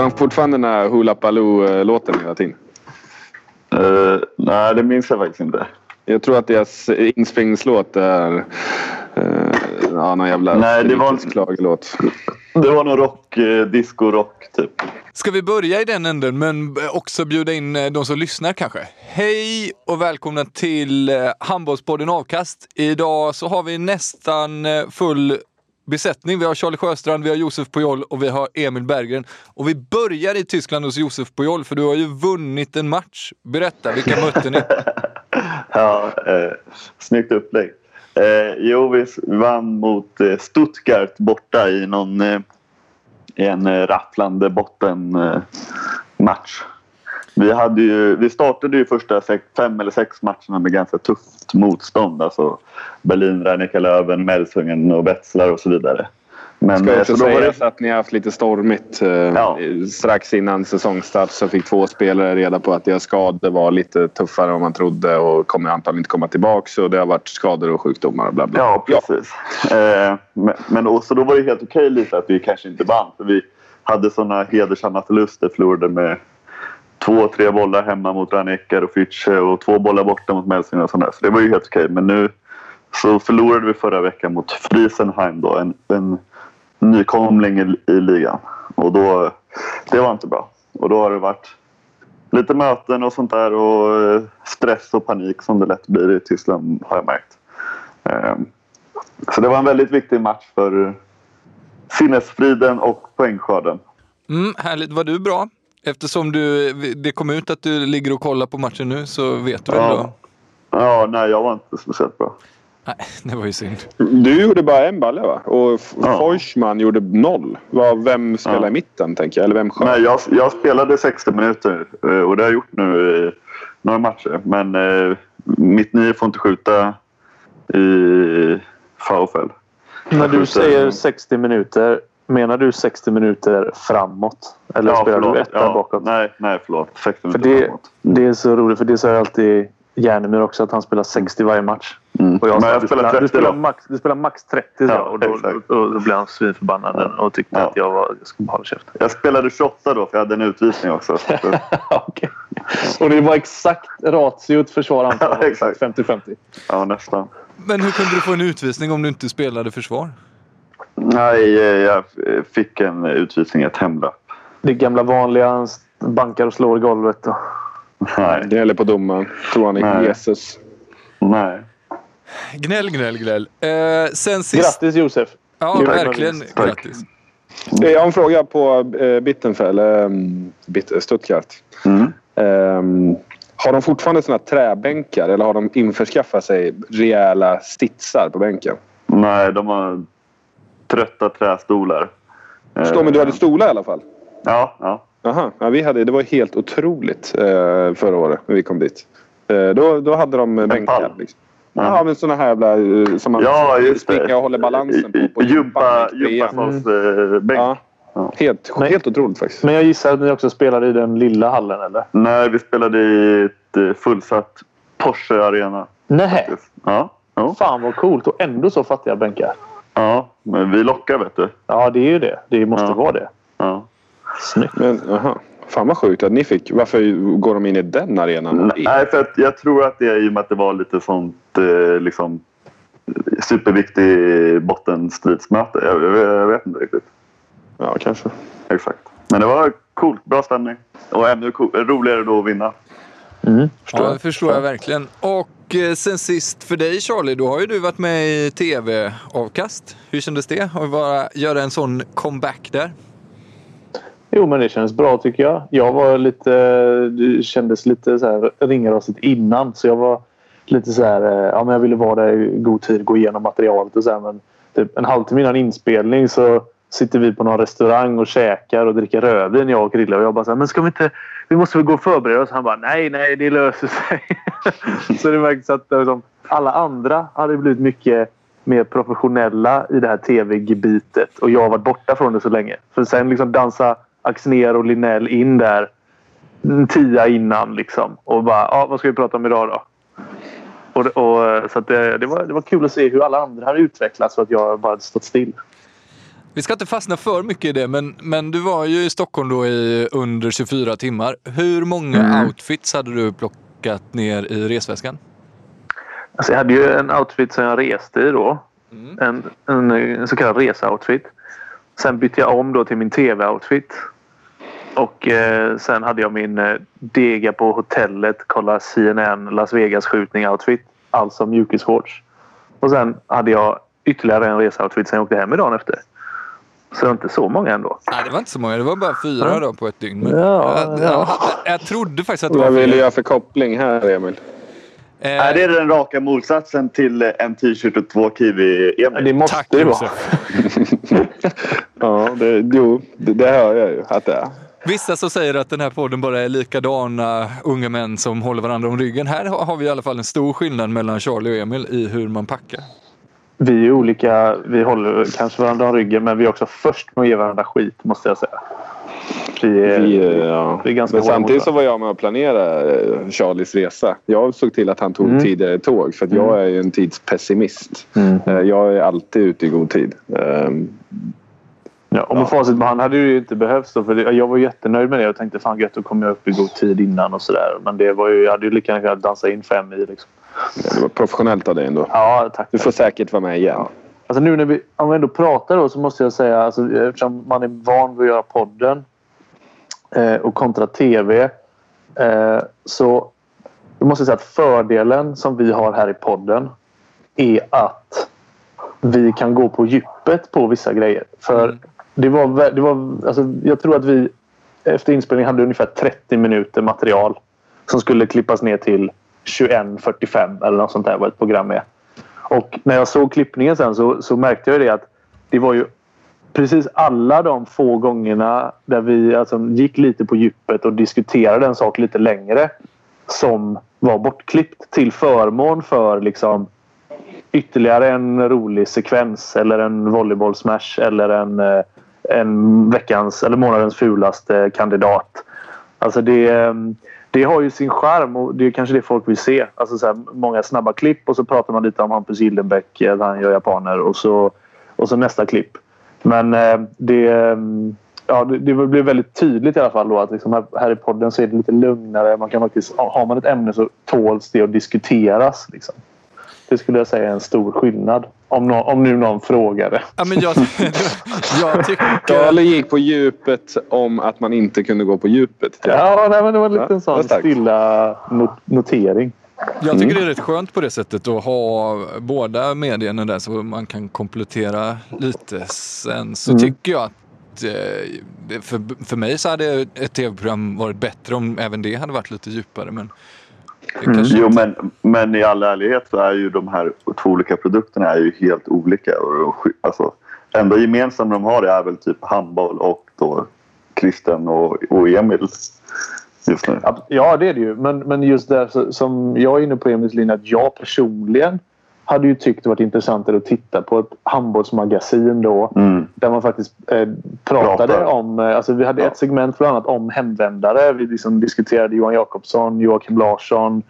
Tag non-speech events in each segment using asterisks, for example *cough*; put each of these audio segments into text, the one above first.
Kör de fortfarande den här Hoola Baloo-låten hela tiden? Eh, nej, det minns jag faktiskt inte. Jag tror att deras inspelningslåt är uh, ja, någon jävla Nej, det var- klagelåt. Det var någon rock, eh, disco-rock typ. Ska vi börja i den änden men också bjuda in eh, de som lyssnar kanske? Hej och välkomna till Handbollspodden Avkast. Idag så har vi nästan full besättning. Vi har Charlie Sjöstrand, vi har Josef Pujol och vi har Emil Berggren. Och vi börjar i Tyskland hos Josef Pujol för du har ju vunnit en match. Berätta, vilka mötte ni? *laughs* Ja, eh, snyggt upplägg. Eh, jo, vi vann mot eh, Stuttgart borta i någon eh, en eh, rafflande bottenmatch. Vi, hade ju, vi startade ju första sex, fem eller sex matcherna med ganska tufft motstånd. Alltså Berlin, Rhein Löwen, Melsungen och Wetzlar och så vidare. Men Ska eh, också så då var sägas det, att ni har haft lite stormigt. eh, Ja. Strax innan säsongstart så fick två spelare reda på att deras skador var lite tuffare än vad man trodde och kommer antagligen inte komma tillbaka. Så det har varit skador och sjukdomar och bla bla. Ja, precis. Eh, men men och, så då var det helt okej lite att vi kanske inte vann. För vi hade såna hedersamma förluster. Förlorade med två, tre bollar hemma mot Ranekar och Fütze och två bollar borta mot Melsing och sådär. Så det var ju helt okej. Men nu så förlorade vi förra veckan mot Friesenheim då. En, en nykomling i, i ligan. Och då, det var inte bra. Och då har det varit lite möten och sånt där och eh, stress och panik som det lätt blir i Tyskland har jag märkt. Ehm, så det var en väldigt viktig match för sinnesfriden och poängskörden. Mm, härligt, var du bra? Eftersom du, det kom ut att du ligger och kollar på matchen nu så vet du väl Ja. då? Ja, nej, jag var inte speciellt bra. Nej, *laughs* det var ju synd. Du gjorde bara en balle va? Och Ja. Feuchman gjorde noll. Vem spelar Ja. i mitten tänker jag? Eller vem sköt? Nej, jag, jag spelade 60 minuter eh, och det har jag gjort nu i några matcher. Men eh, mitt nio får inte skjuta i VfL. När du skjuter- säger 60 minuter, menar du 60 minuter framåt? Eller spelar förlåt. du ett ja, bakåt? Nej, nej, förlåt. 60 För minuter det, framåt. det är så roligt, för det säger alltid Järnemyr också, att han spelar 60 varje match. Mm. Och jag Men jag du, spelar spelar, 30 du, spelar max, du spelar max 30 sa Ja, och, då, och då blev han svinförbannad och tyckte Ja. att jag, var, jag skulle hålla käften. Jag spelade 28 då, för jag hade en utvisning också. *laughs* Så- Okej. Och det var exakt ratiot försvar anfall. *laughs* Ja, exakt. 50-50. ja, nästan. Men hur kunde du få en utvisning om du inte spelade försvar? Nej, eh, jag fick en utvisning, ett hemlapp. Det gamla vanliga, bankar och slår i golvet. Och... Nej, Det gäller på domaren. Tror han är. Jesus. nej. Gnäll, gnäll, gnäll. Eh, sen sist... Grattis Josef! Ja, Tack. verkligen Tack. grattis. Eh, Jag har en fråga på eh. Eh, Stuttgart. Mm. Ehm, har de fortfarande såna träbänkar eller har de införskaffat sig rejäla stitsar på bänken? Nej, de har trötta trästolar. Förstår, men du hade stolar i alla fall? Ja, ja. Jaha, ja, vi hade, det var helt otroligt eh, förra året när vi kom dit. Eh, då, då hade de eh, bänkar. Liksom. Ja, men såna här jävla som man Ja, springer och håller balansen på. på Jumpa, gympan i trean. Gympasalsbänk. Ja, Ja. helt, Men- helt otroligt faktiskt. Men jag gissar att ni också spelar i den lilla hallen, eller? Nej, vi spelade i ett fullsatt Porsche Arena. Nej. Ja, ja, Fan vad coolt och ändå så fattiga bänkar. Ja, men vi lockar vet du. Ja, det är ju det. Det måste Ja. vara det. Ja. Snyggt. Men, aha. Fan vad sjukt att ni fick. Varför går de in i den arenan? Nej, för att jag tror att det är i och med att det var lite sånt eh, liksom superviktig bottenstridsmöte. Jag, jag, jag vet inte riktigt. Ja, kanske. Exakt. Men det var coolt. Bra stämning. Och ännu cool, roligare då att vinna. Ja, det förstår jag verkligen. Och eh, sen sist för dig Charlie, då har ju du varit med i tv-avkast. Hur kändes det att bara göra en sån comeback där? Jo, men det känns bra tycker jag. Jag var lite... Det kändes lite så här ringrostigt innan. Så jag var lite så här... eh, Ja, men jag ville vara där i god tid, gå igenom materialet och så här, Men typ en halvtimme innan inspelning så sitter vi på någon restaurang och käkar och dricker rödvin jag och Krille. Och jag bara så här, men ska vi inte... Vi måste väl gå och förbereda oss? Han bara, nej, nej, det löser sig. *laughs* så det märks att liksom, alla andra hade blivit mycket mer professionella i det här tv-gebitet. Och jag har varit borta från det så länge. För sen liksom dansa Axner och Linnell in där en tia innan liksom. Och bara, ja, vad ska vi prata om idag då? Och, och, så att det, det, var, det var kul att se hur alla andra hade utvecklats och att jag bara stått still. Vi ska inte fastna för mycket i det, men, men du var ju i Stockholm då i under 24 timmar. Hur många outfits hade du plockat ner i resväskan? Alltså jag hade ju en outfit som jag reste i då. En, en, en så kallad reseoutfit. Sen bytte jag om då till min tv-outfit. Och eh, sen hade jag min eh, dega på hotellet, kolla CNN Las Vegas-skjutning-outfit. Alltså mjukisshorts. Och sen hade jag ytterligare en reseoutfit sen jag åkte hem idag efter. Så det var inte så många ändå. Nej, det var inte så många. Det var bara fyra då på ett dygn. Men Ja, jag, ja. jag, jag trodde faktiskt att det var Vad vill du göra för koppling här, Emil? Eh, Är det den raka motsatsen till en t-shirt och två kiwi Emil? Det måste Tack det vara. *laughs* Ja, det, jo, det, det hör jag ju att det är. Vissa som säger att den här podden bara är likadana unga män som håller varandra om ryggen. Här har har vi i alla fall en stor skillnad mellan Charlie och Emil i hur man packar. Vi är olika. Vi håller kanske varandra om ryggen men vi är också först med att ge varandra skit måste jag säga. Vi är, Vi, eh, ja. vi är ganska Men samtidigt så var jag med och planerade eh, Charlies resa. Jag såg till att han tog Mm. tidigare tåg för jag är ju en tidspessimist. Mm. Eh, Jag är alltid ute i god tid. Ehm, Ja, och med facit på hand hade det ju inte behövts då, för det, jag var jättenöjd med det och tänkte fan gött då kommer jag upp i god tid innan och sådär. Men det var ju, jag hade ju lika gärna kunnat dansa in fem i liksom. Det var professionellt av dig ändå. Ja, tack. Du får säkert vara med igen. Alltså nu när vi, om vi ändå pratar då så måste jag säga, alltså, eftersom man är van vid att göra podden eh, och kontra tv eh, så jag måste säga att fördelen som vi har här i podden är att vi kan gå på djupet på vissa grejer. För det var, det var alltså, jag tror att vi efter inspelningen hade ungefär 30 minuter material som skulle klippas ner till 21.45 eller något sånt där vad ett program är. Och när jag såg klippningen sen så, så märkte jag det att det var ju precis alla de få gångerna där vi alltså, gick lite på djupet och diskuterade en sak lite längre som var bortklippt till förmån för liksom ytterligare en rolig sekvens eller en volleybollsmash eller en, eh, en veckans eller månadens fulaste kandidat. Alltså det, eh, det har ju sin charm och det är kanske det folk vill se. Alltså så här, många snabba klipp och så pratar man lite om Hampus Gildenbäck, att eh, han gör japaner och så, och så nästa klipp. Men eh, det, eh, ja, det, det blev väldigt tydligt i alla fall då att liksom här, här i podden så är det lite lugnare. Man kan faktiskt, har man ett ämne så tåls det att diskuteras. Liksom. Det skulle jag säga är en stor skillnad. Om, nå- om nu någon frågade. Ja, men jag, *laughs* jag tycker... Charlie gick på djupet om att man inte kunde gå på djupet. Ja, nej, men det var en Ja, liten det sån stilla not- notering. Jag tycker det är rätt skönt på det sättet att ha båda medierna där så man kan komplettera lite. Sen så tycker jag att eh, för, för mig så hade ett tv-program varit bättre om även det hade varit lite djupare. Men det kanske Jo, men, men i all ärlighet så är ju de här två olika produkterna är ju helt olika. Alltså, enda gemensamma de har är väl typ handboll och då Christian och, och Emil just nu. Ja, det är det ju. Men, men just där så, som jag är inne på Emils linje att jag personligen hade ju tyckt det varit intressantare att titta på ett handbollsmagasin då. Mm. Där man faktiskt eh, pratade Pratar. om... Eh, alltså vi hade Ja. ett segment bland annat om hemvändare. Vi liksom diskuterade Johan Jakobsson, Joakim Larsson.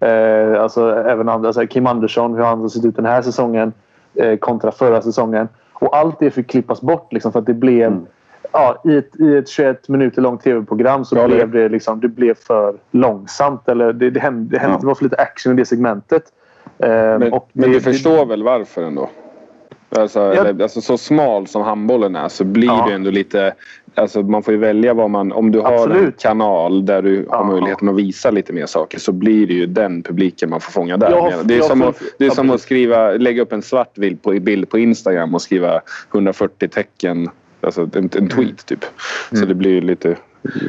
Eh, alltså även andra, alltså Kim Andersson, hur han har sett ut den här säsongen eh, kontra förra säsongen. Och allt det fick klippas bort liksom, för att det blev... ja, i, ett, i ett 21 minuter långt tv-program så Ja, blev det, liksom, det blev för långsamt. Eller det, det, hände, det, hände, Ja. det var för lite action i det segmentet. Eh, Men, och men det- du förstår väl varför ändå? Alltså, eller, alltså, så smal som handbollen är så blir Ja. det ändå lite... Alltså, man får ju välja vad man... Om du har en Absolut. kanal där du Ja. har möjligheten att visa lite mer saker så blir det ju den publiken man får fånga där. Har- det är som, att, det är som att skriva, lägga upp en svart bild på, bild på Instagram och skriva 140 tecken. Alltså en, en Mm. tweet typ. Så det blir ju lite...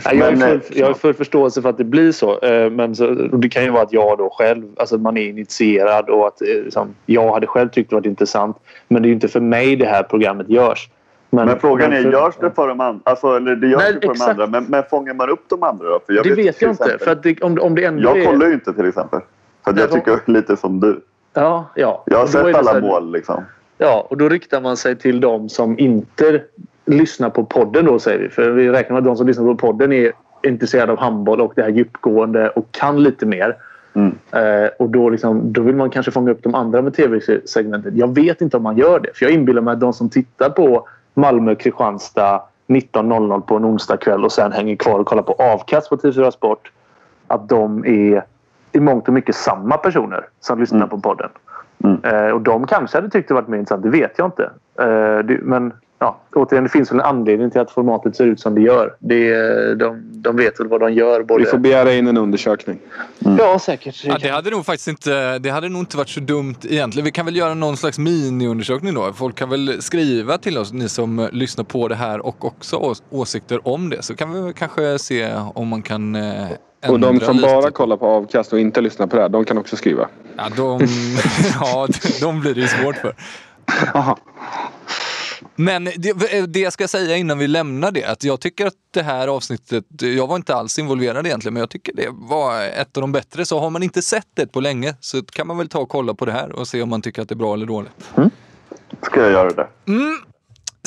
Nej, jag, Men, har eh, full, jag har full förståelse för att det blir så. eh, Men så, det kan ju vara att jag då själv, alltså man är initierad och att eh, liksom, jag hade själv tyckt det varit intressant. Men det är ju inte för mig det här programmet görs. Men frågan är, för- görs det för de andra? Alltså, eller det görs Nej, för de exakt. andra. Men, men fångar man upp de andra då? För jag Det vet till jag inte. För att det, om, om det ändå Jag är... kollar ju inte till exempel. För att jag tycker lite som du. Ja, ja. Jag har sett alla här- mål liksom. Ja, och då riktar man sig till de som inte lyssnar på podden då säger vi. För vi räknar med att de som lyssnar på podden är intresserade av handboll och det här djupgående och kan lite mer. Mm. Eh, och då, liksom, då vill man kanske fånga upp de andra med tv-segmentet. Jag vet inte om man gör det. För jag inbillar mig att de som tittar på Malmö-Kristianstad 19.00 på en onsdagkväll och sen hänger kvar och kollar på avkast på TV4 Sport. Att de är i mångt och mycket samma personer som lyssnar Mm. på podden. Mm. Eh, och de kanske hade tyckt det varit mer intressant. Det vet jag inte. Eh, det, men ja, återigen, det finns väl en anledning till att formatet ser ut som det gör. Det, de, de vet väl vad de gör. Både... Vi får begära in en undersökning. Ja, säkert. Ja, det hade nog faktiskt inte, det hade nog inte varit så dumt egentligen. Vi kan väl göra någon slags miniundersökning då. Folk kan väl skriva till oss, ni som eh, lyssnar på det här och också ås- åsikter om det. Så kan vi kanske se om man kan eh, Och de som lite bara kollar på avkast och inte lyssnar på det här, de kan också skriva. Ja, de, *laughs* ja, de blir det ju svårt för. Men det, det jag ska säga innan vi lämnar det, att jag tycker att det här avsnittet, jag var inte alls involverad egentligen, men jag tycker det var ett av de bättre. Så har man inte sett det på länge så kan man väl ta och kolla på det här och se om man tycker att det är bra eller dåligt. Ska jag göra det?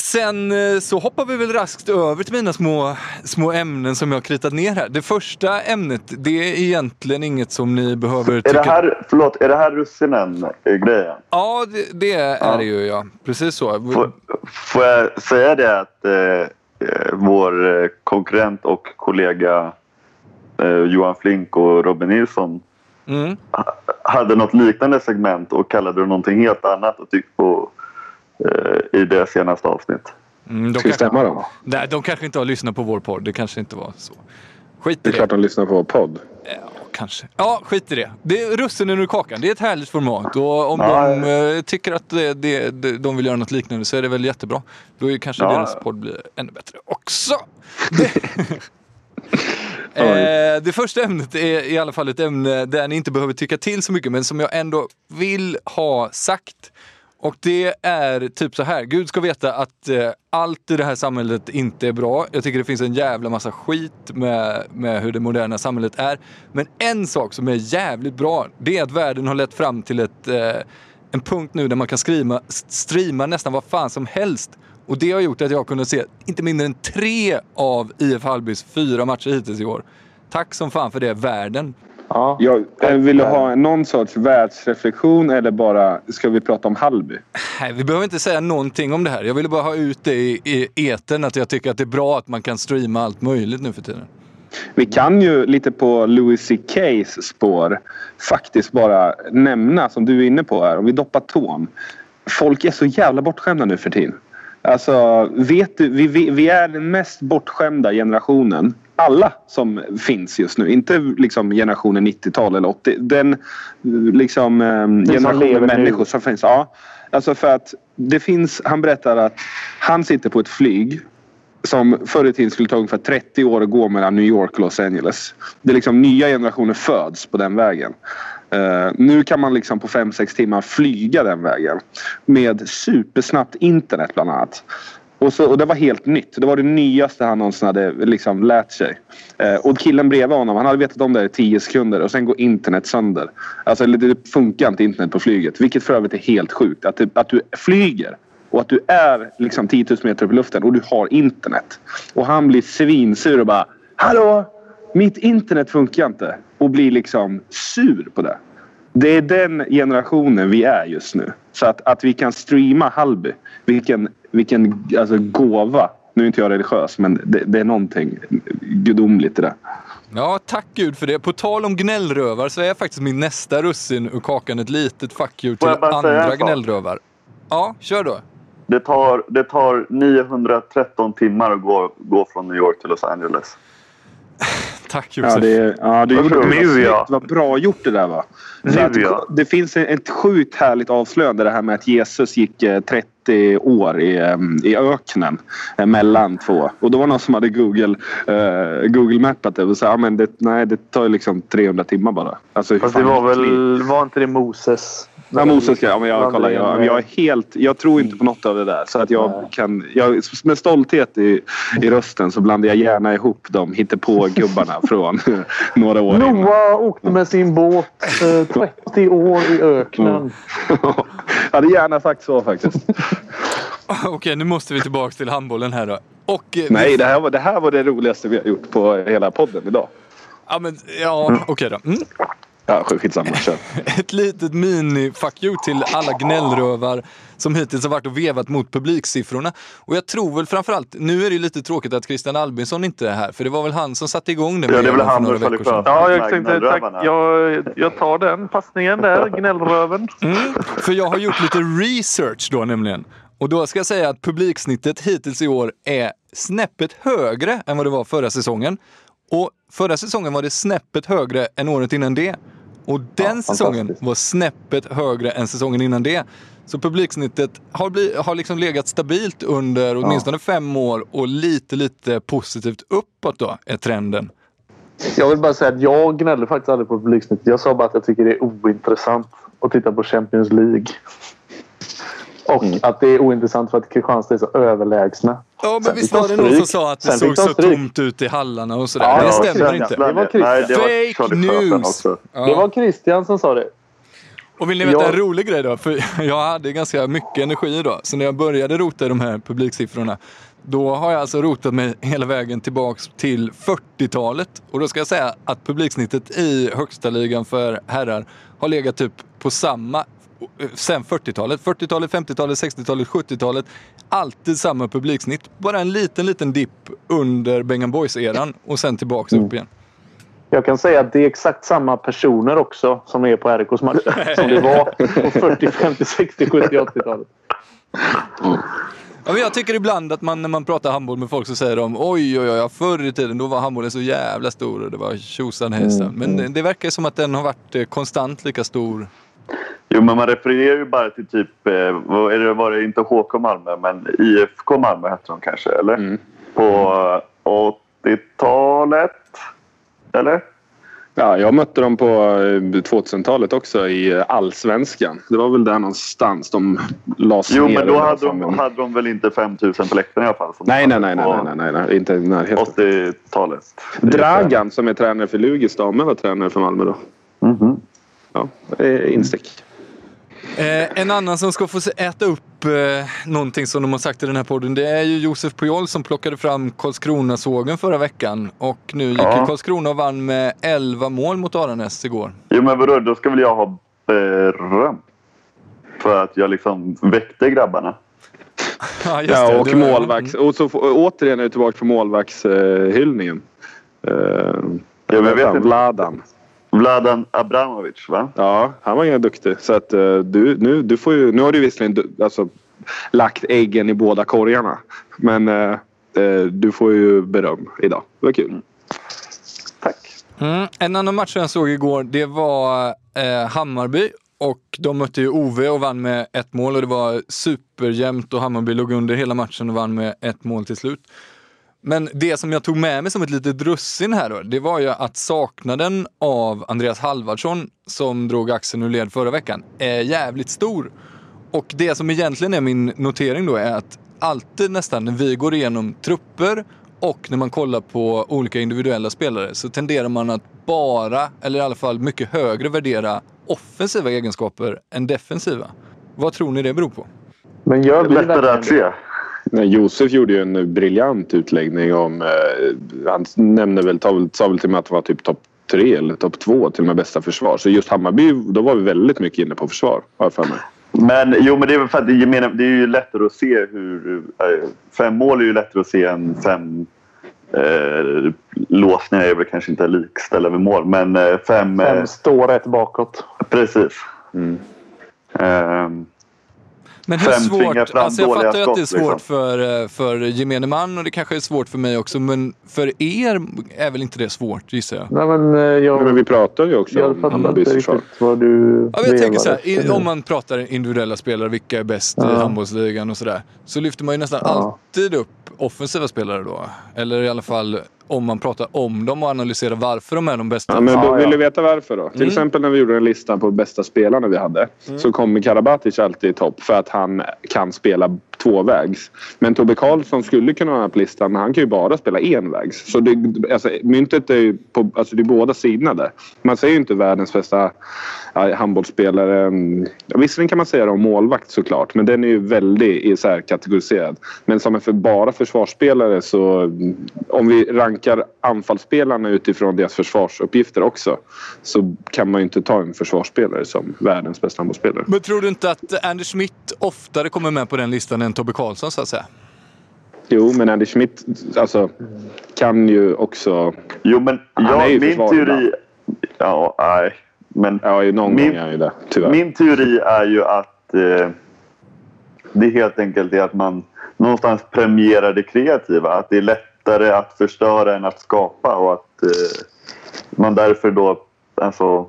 Sen eh, så hoppar vi väl raskt över till mina små, små ämnen som jag har kritat ner här. Det första ämnet, det är egentligen inget som ni behöver Är tycka... det här, förlåt, är det här russinen-grejen? Ja, det, det är det ju ja. Precis så. Får, får jag säga det att eh, eh, vår eh, konkurrent och kollega eh, Johan Flink och Robin Nilsson Mm. ha- hade något liknande segment och kallade det någonting helt annat och tyckte på eh, i det senaste avsnitt. Mm, de, kanske, stämma dem? nej, de kanske inte har lyssnat på vår podd. Det kanske inte var så. Skit Det i är klart det. de lyssnar på vår podd. Ja, kanske. Ja, skit i det. Det är russinen ur kakan. Det är ett härligt format. Och om Ja, de eh, tycker att det, det, det, de vill göra något liknande så är det väl jättebra. Då är kanske Ja. deras podd blir ännu bättre också. *laughs* Det, eh, det första ämnet är i alla fall ett ämne där ni inte behöver tycka till så mycket men som jag ändå vill ha sagt. Och det är typ så här. Gud ska veta att eh, allt i det här samhället inte är bra. Jag tycker det finns en jävla massa skit med, med hur det moderna samhället är. Men en sak som är jävligt bra, det är att världen har lett fram till ett, eh, en punkt nu där man kan skriva, streama nästan vad fan som helst. Och det har gjort att jag har kunnat se inte mindre än tre av IF Hallbys fyra matcher hittills i år. Tack som fan för det, världen. Ja. Jag eh, vill du ha någon sorts världsreflektion eller bara ska vi prata om Hallby? Nej, vi behöver inte säga någonting om det här. Jag ville bara ha ut det i, i etern att jag tycker att det är bra att man kan streama allt möjligt nu för tiden. Vi kan ju lite på Louis CKs spår faktiskt bara nämna, som du är inne på här, om vi doppar tån. Folk är så jävla bortskämda nu för tiden. Alltså, vet du, vi, vi, vi är den mest bortskämda generationen. Alla som finns just nu. Inte liksom generationen 90-tal eller 80. Den liksom, eh, generationen lever nu. människor som finns. Ja, alltså för att det finns, han berättar att han sitter på ett flyg som förr i tiden skulle ta ungefär 30 år att gå mellan New York och Los Angeles. Det är liksom nya generationer föds på den vägen. Eh, nu kan man liksom på 5-6 timmar flyga den vägen med supersnabbt internet bland annat. Och, så, och det var helt nytt. Det var det nyaste han någonsin hade liksom lärt sig. Eh, och killen bredvid honom, han hade vetat om det i tio sekunder och sen går internet sönder. Alltså det funkar inte internet på flyget. Vilket för övrigt är helt sjukt. Att, det, att du flyger och att du är liksom 10 000 meter upp i luften och du har internet. Och han blir svinsur och bara Hallå! Mitt internet funkar inte. Och blir liksom sur på det. Det är den generationen vi är just nu. Så att, att vi kan streama Hallby. Vilken, vilken alltså, gåva Nu är inte jag religiös, men det, det är någonting gudomligt i det. Ja, tack gud för det. På tal om gnällrövar så är faktiskt min nästa russin ur kakan ett litet fuck you till andra gnällrövar. Ja, kör då. Det tar, det tar 913 timmar att gå, gå från New York till Los Angeles. *laughs* Tack Ja, Josef. det, är- ja, du Vad gjorde det bra. vad ja. bra gjort det där va? Att ja. Det finns ett sjukt härligt avslöjande det här med att Jesus gick eh, 30 år i, eh, i öknen eh, mellan två. Och då var det någon som hade Google, eh, Google mappat det och sa ja, men det, nej, det tar ju liksom 300 timmar bara. Alltså, Fast det var väl... Var inte det Moses? Ja, Moses, ja, men jag, kollar, jag, jag, är helt, jag tror inte på något av det där. Så att jag kan, jag, med stolthet i, i rösten så blandar jag gärna ihop de hittepå-gubbarna *laughs* från *laughs* några år innan. Noah åkte med sin båt eh, 30 år i öknen. jag *laughs* hade gärna sagt så faktiskt. Okej, nu måste vi tillbaka till handbollen här då. Och, eh, Nej, det här, var, det här var det roligaste vi har gjort på hela podden idag. Ja, men, ja okej då. Mm. Ja, skitsamma. *laughs* Kör. Ett litet mini-fuck you till alla gnällrövar som hittills har varit och vevat mot publiksiffrorna. Och jag tror väl framförallt, nu är det lite tråkigt att Christian Albinsson inte är här, för det var väl han som satte igång det Ja, det är väl han veckor sedan. Sjöström. Ja, jag tänkte tack. Jag, jag tar den passningen där, gnällröven. *laughs* Mm, för jag har gjort lite research då nämligen. Och då ska jag säga att publiksnittet hittills i år är snäppet högre än vad det var förra säsongen. Och förra säsongen var det snäppet högre än året innan det. Och den säsongen fantastiskt. var snäppet högre än säsongen innan det. Så publiksnittet har, bli, har liksom legat stabilt under åtminstone fem år och lite, lite positivt uppåt då är trenden. Jag vill bara säga att jag gnäller faktiskt aldrig på publiksnittet. Jag sa bara att jag tycker det är ointressant att titta på Champions League. Och att det är ointressant för att Kristianstad är så överlägsna. Ja, men visst var det någon som sa att det Sen såg så tomt ut i hallarna och sådär. Ja, det stämmer inte. Det var Christian. Nej, det var Fake news. Ja. Det var Christian som sa det. Och vill ni veta Jag- en rolig grej då? För *laughs* jag hade ganska mycket energi då. Så när jag började rota i de här publiksiffrorna, då har jag alltså rotat mig hela vägen tillbaks till 40-talet. Och då ska jag säga att publiksnittet i högsta ligan för herrar har legat typ på samma sen 40-talet. 40-talet, 50-talet, 60-talet, 70-talet. Alltid samma publiksnitt. Bara en liten, liten dipp under Bengan Boys-eran och sen tillbaks upp igen. Jag kan säga att det är exakt samma personer också som är på RIKs matcher. som det var på 40, 50, 60, 70, 80-talet. Ja, men jag tycker ibland att man när man pratar handboll med folk så säger de oj, oj, oj, förr i tiden då var handbollen så jävla stor och det var tjosan hejsan. Men det, det verkar som att den har varit eh, konstant lika stor. Jo, men man refererar ju bara till typ, eh, är det, var det inte HK Malmö, men IFK Malmö hette de kanske, eller? Mm. På 80-talet? Eller? Ja, jag mötte dem på eh, 2000-talet också i eh, allsvenskan. Det var väl där någonstans de lades Jo, ner. men då hade de, hade de väl inte 5000 på läktaren i alla fall? Nej, nej, nej, hade nej, på nej, nej, nej, inte i närheten. 80-talet. Dragan som är tränare för Lugis damer var tränare för Malmö då. Mhm. Ja, det instick. Eh, en annan som ska få se- äta upp eh, någonting som de har sagt i den här podden, det är ju Josef Pujol som plockade fram Karlskrona-sågen förra veckan. Och nu gick Ja. ju Karlskrona och vann med 11 mål mot Aranäs igår. Jo, men vadå, då ska väl jag ha beröm? För att jag liksom väckte grabbarna. Ja, just Ja, det. och Du- målvakts... Och så återigen är vi tillbaka på målvaktshyllningen. Uh, Ja, men jag vet inte. Vladan. Vladan Abramovic, va? Ja, han var ganska duktig. Så att eh, du, nu, du får ju, nu har du visserligen du- alltså, lagt äggen i båda korgarna. Men eh, eh, du får ju beröm idag. Det var kul. Tack. Mm. En annan match jag såg igår, det var Hammarby. Och de mötte ju OV och vann med ett mål och det var superjämnt och Hammarby låg under hela matchen och vann med ett mål till slut. Men det som jag tog med mig som ett litet russin här då, det var ju att saknaden av Andreas Halvardsson som drog axeln ur led förra veckan är jävligt stor. Och det som egentligen är min notering då är att alltid nästan när vi går igenom trupper och när man kollar på olika individuella spelare så tenderar man att bara, eller i alla fall mycket högre värdera offensiva egenskaper än defensiva. Vad tror ni det beror på? Men gör vi Lättare att det? se. Nej, Josef gjorde ju en briljant utläggning om... Eh, han nämnde väl, sa väl, sa väl till med att det var typ topp tre eller topp två till och med bästa försvar. Så just Hammarby, då var vi väldigt mycket inne på försvar. Har jag mig. Men jo, men det är, väl för att, jag menar, det är ju lättare att se hur... Äh, fem mål är ju lättare att se än fem eh, låsningar är väl kanske inte likställda med mål. Men eh, fem... Fem står ett bakåt. Precis. Mm. Men hur svårt, alltså jag fattar ju att det är svårt liksom. för, eh, för gemene man och det kanske är svårt för mig också. Men för er är väl inte det svårt gissar jag? Nej, men, eh, jag, men vi pratar ju också jag om Hammarbys försvar. Vad du ja, jag tänker så här, om man pratar individuella spelare, vilka är bäst ja. i handbollsligan och sådär. Så lyfter man ju nästan ja. alltid upp offensiva spelare då. Eller i alla fall om man pratar om dem och analyserar varför de är de bästa. Ja, men vill du veta varför då? Till mm. exempel när vi gjorde en lista på bästa spelarna vi hade mm. så kommer Karabatic alltid i topp för att han kan spela tvåvägs. Men Tobbe Karlsson skulle kunna vara på listan men han kan ju bara spela envägs. Så det, alltså, myntet är ju på alltså, det är båda sidorna där. Man säger ju inte världens bästa handbollsspelare. Ja, visserligen kan man säga det om målvakt såklart men den är ju väldigt isärkategoriserad. kategoriserad. Men som en för bara försvarsspelare så om vi rankar anfallsspelarna utifrån deras försvarsuppgifter också så kan man ju inte ta en försvarsspelare som världens bästa handbollsspelare. Men tror du inte att Anders Schmidt oftare kommer med på den listan än Tobbe Karlsson så att säga? Jo, men Anders Schmidt alltså, kan ju också... Jo, men ja, min teori... Ja, nej. Men ja, någon min, gång är han ju det, tyvärr. Min teori är ju att eh, det helt enkelt är att man någonstans premierar det kreativa. Att det är lättare att förstöra än att skapa och att eh, man därför då alltså,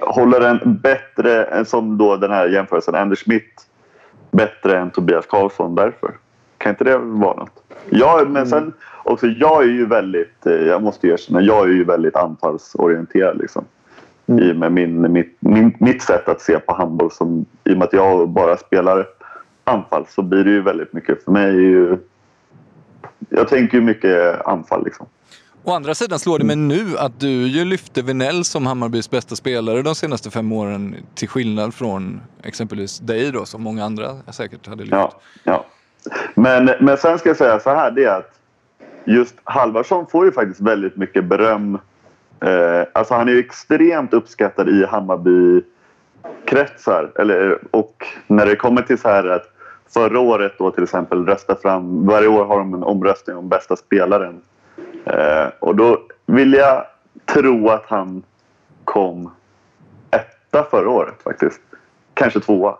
håller en bättre, som då den här jämförelsen, Anders Schmidt bättre än Tobias Karlsson därför. Kan inte det vara något? Ja, men sen också, jag är ju väldigt, eh, jag måste erkänna, jag är ju väldigt anfallsorienterad liksom. Mm. I och med min, mitt, min, mitt sätt att se på handboll som, i och med att jag bara spelar anfall så blir det ju väldigt mycket, för mig ju, jag tänker ju mycket anfall liksom. Å andra sidan slår det mig nu att du ju lyfte Vinell som Hammarbys bästa spelare de senaste fem åren till skillnad från exempelvis dig då som många andra säkert hade lyft. Ja, ja. Men, men sen ska jag säga så här det är att just Halvarsson får ju faktiskt väldigt mycket beröm. Eh, alltså han är ju extremt uppskattad i Hammarby kretsar. Eller, och när det kommer till så här att förra året då till exempel rösta fram, varje år har de en omröstning om bästa spelaren Eh, och då vill jag tro att han kom etta förra året faktiskt. Kanske tvåa.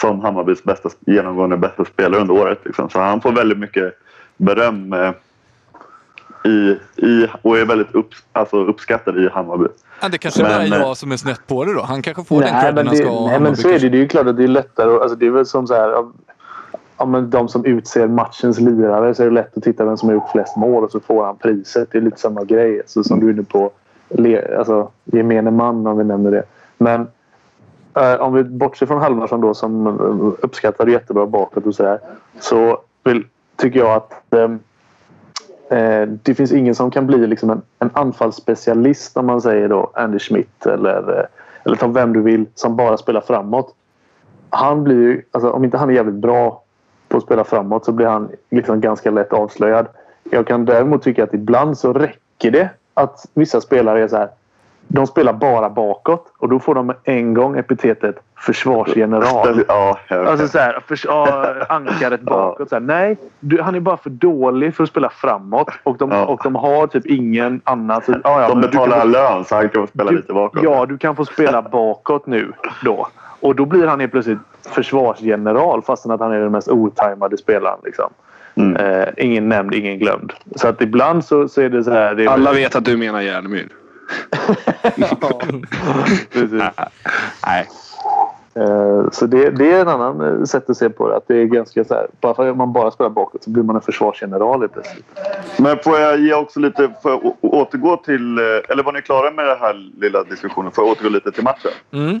Som Hammarbys bästa, genomgående bästa spelare under året. Liksom. Så han får väldigt mycket beröm eh, i, i, och är väldigt upp, alltså uppskattad i Hammarby. Ja, det kanske men, är jag som är snett på det då. Han kanske får nej, den credden han ska Nej, men så är det. Det är ju klart att det är lättare. Alltså, det är väl som så här ja, men de som utser matchens lirare så är det lätt att titta vem som har gjort flest mål och så får han priset. Det är lite samma grej. Så som du är inne på. Alltså, gemene man om vi nämner det. Men eh, om vi bortser från Halvarsson då som eh, uppskattade jättebra bakåt och sådär. Så vill, tycker jag att ehm, eh, det finns ingen som kan bli liksom en, en anfallsspecialist om man säger då Andy Schmidt eller, eh, eller ta vem du vill som bara spelar framåt. Han blir ju, alltså, om inte han är jävligt bra på att spela framåt så blir han liksom ganska lätt avslöjad. Jag kan däremot tycka att ibland så räcker det att vissa spelare är så här. De spelar bara bakåt och då får de en gång epitetet försvarsgeneral. Ja, alltså så här, för, ja, ankaret bakåt. Så här, nej, du, han är bara för dålig för att spela framåt och de, ja. och de har typ ingen annan. Så, ja, de betalar lön så han kan få spela du, lite bakåt. Ja, du kan få spela bakåt nu då. Och då blir han helt plötsligt försvarsgeneral fastän att han är den mest otajmade spelaren. Liksom. Mm. Eh, ingen nämnd, ingen glömd. Så att ibland så, så är det så här... Det Alla vet att du menar Järnemyr. ja, *laughs* precis. Nej. Eh, så det, det, är en annan eh, sätt att se på det. Att det är ganska så här, bara för att man bara spelar bakåt så blir man en försvarsgeneral plötsligt. Men får jag ge också lite, för att återgå till, eh, eller var ni klara med den här lilla diskussionen? Får jag återgå lite till matchen? Mm.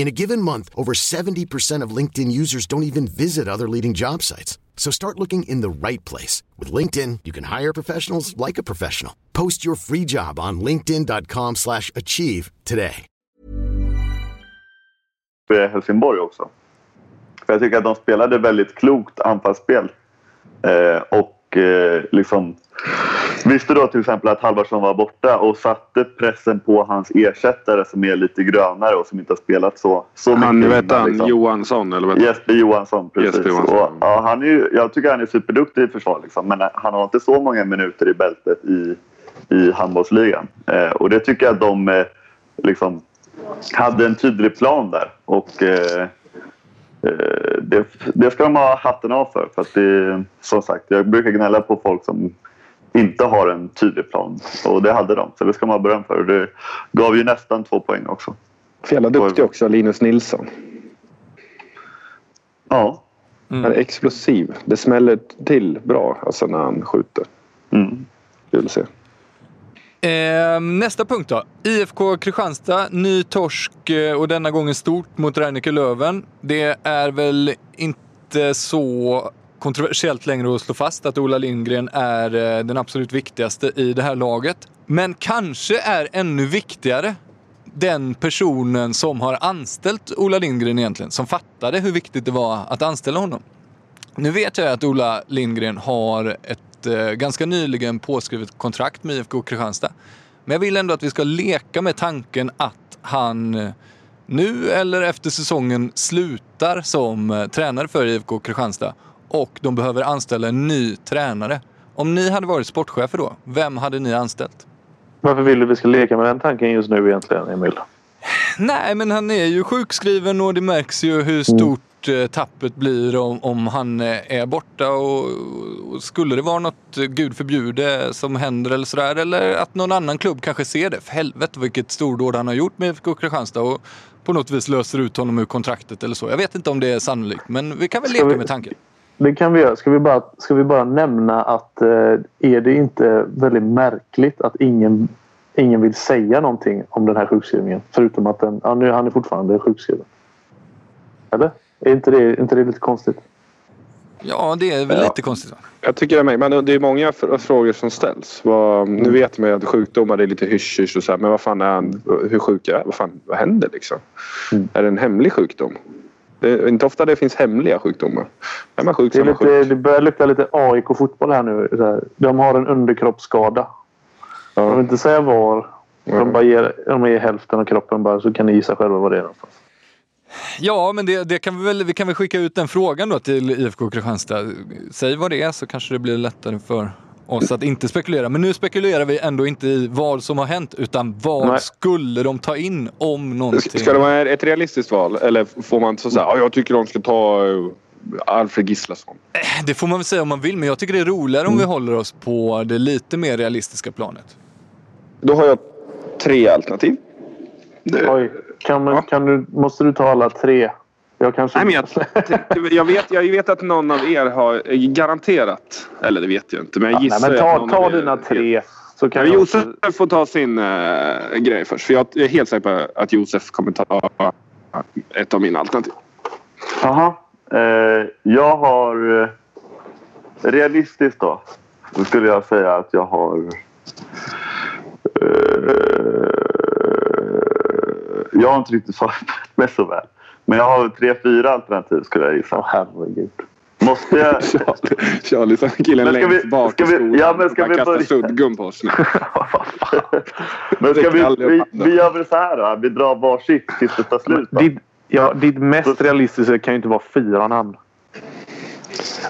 In a given month, over 70% of LinkedIn users don't even visit other leading job sites. So start looking in the right place. With LinkedIn, you can hire professionals like a professional. Post your free job on linkedin.com slash achieve today. Helsingborg också. För jag tycker att de spelade väldigt klokt anfallsspel. Eh, och eh, liksom visste då till exempel att Halvarsson var borta och satte pressen på hans ersättare som är lite grönare och som inte har spelat så, så Han, mycket. vet innan, han, liksom. Johansson eller heter Jesper Johansson, precis. Jesper Johansson. Och, ja, han är ju, jag tycker han är superduktig i försvar liksom, men han har inte så många minuter i bältet i, i handbollsligan. Eh, och det tycker jag att de eh, liksom, hade en tydlig plan där. Och eh, eh, det, det ska de ha hatten av för. för att det, som sagt, jag brukar gnälla på folk som inte har en tydlig plan. Och det hade de, så det ska man ha beröm för. Och det gav ju nästan två poäng också. För jävla duktig också, Linus Nilsson. Ja. Han är explosiv. Det smäller till bra alltså när han skjuter. Mm. Kul att se. Eh, nästa punkt då. IFK Kristianstad, ny torsk eh, och denna gången stort mot Reineke Löven. Det är väl inte så kontroversiellt längre att slå fast att Ola Lindgren är eh, den absolut viktigaste i det här laget. Men kanske är ännu viktigare den personen som har anställt Ola Lindgren egentligen, som fattade hur viktigt det var att anställa honom. Nu vet jag att Ola Lindgren har ett eh, ganska nyligen påskrivet kontrakt med IFK Kristianstad. Men jag vill ändå att vi ska leka med tanken att han eh, nu eller efter säsongen slutar som eh, tränare för IFK Kristianstad och de behöver anställa en ny tränare. Om ni hade varit sportchefer då, vem hade ni anställt? Varför vill du vi ska leka med den tanken just nu egentligen, Emil? Nej, men han är ju sjukskriven och det märks ju hur stort eh, tappet blir om, om han eh, är borta. Och, och skulle det vara något, eh, gud förbjude, som händer eller sådär. Eller att någon annan klubb kanske ser det. För helvete vilket stordåd han har gjort med IFK Kristianstad. Och på något vis löser ut honom ur kontraktet eller så. Jag vet inte om det är sannolikt, men vi kan väl leka vi- med tanken. Det kan vi göra. Ska vi bara, ska vi bara nämna att eh, är det inte väldigt märkligt att ingen, ingen vill säga någonting om den här sjukskrivningen? Förutom att den, ja, nu, han är fortfarande sjukskriven. Eller? Är inte det, är inte det lite konstigt? Ja, det är väl Ja. lite konstigt va? Jag tycker det är med. Men det är många fr- frågor som ställs. Vad, nu vet man ju att sjukdomar är lite hysch-hysch och så här, Men vad fan är han? Hur sjuk är han? Vad fan vad händer liksom? Är det en hemlig sjukdom? Det är inte ofta det finns hemliga sjukdomar. Är man sjuk Det, är lite, sjuk. det börjar lukta lite AIK fotboll här nu. Så här. De har en underkroppsskada. Jag vill inte säga var. De, bara ger, de ger hälften av kroppen bara så kan ni gissa själva vad det är någonstans. Ja, men det, det kan vi, väl, vi kan väl skicka ut den frågan då till IFK Kristianstad. Säg vad det är så kanske det blir lättare för oss att inte spekulera. Men nu spekulerar vi ändå inte i vad som har hänt utan vad Nej. skulle de ta in om någonting? Ska det vara ett realistiskt val? Eller får man så säga ja, jag tycker de ska ta eh, Alfred Gislason? Det får man väl säga om man vill, men jag tycker det är roligare om vi håller oss på det lite mer realistiska planet. Då har jag tre alternativ. Oj, kan, man, kan du, måste du ta alla tre? Jag kanske... Nej, men jag, jag, vet, jag vet att någon av er har eh, garanterat, eller det vet jag inte, men jag Ja, gissar nej, men att ta, någon ta av er- dina tre. Så kan jag Josef får ta sin uh, grej först. För jag är helt säker på att Josef kommer ta ett av mina alternativ. Jaha. Eh, jag har... Eh, realistiskt då. Då skulle jag säga att jag har... Eh, jag har inte riktigt förberett *laughs* mig så väl. Men jag har tre, fyra alternativ skulle jag gissa. Herregud. Måste jag... *laughs* Charlie, Charlie som killen Men ska längst vi- bak ska i vi- skolan. ja, men ska vi kastar börja? suddgum på oss nu. *laughs* Men ska vi, vi, vi gör väl så här då. Vi drar varsitt tills det tar slut. Ditt, ja, ditt mest realistiska kan ju inte vara fyra namn.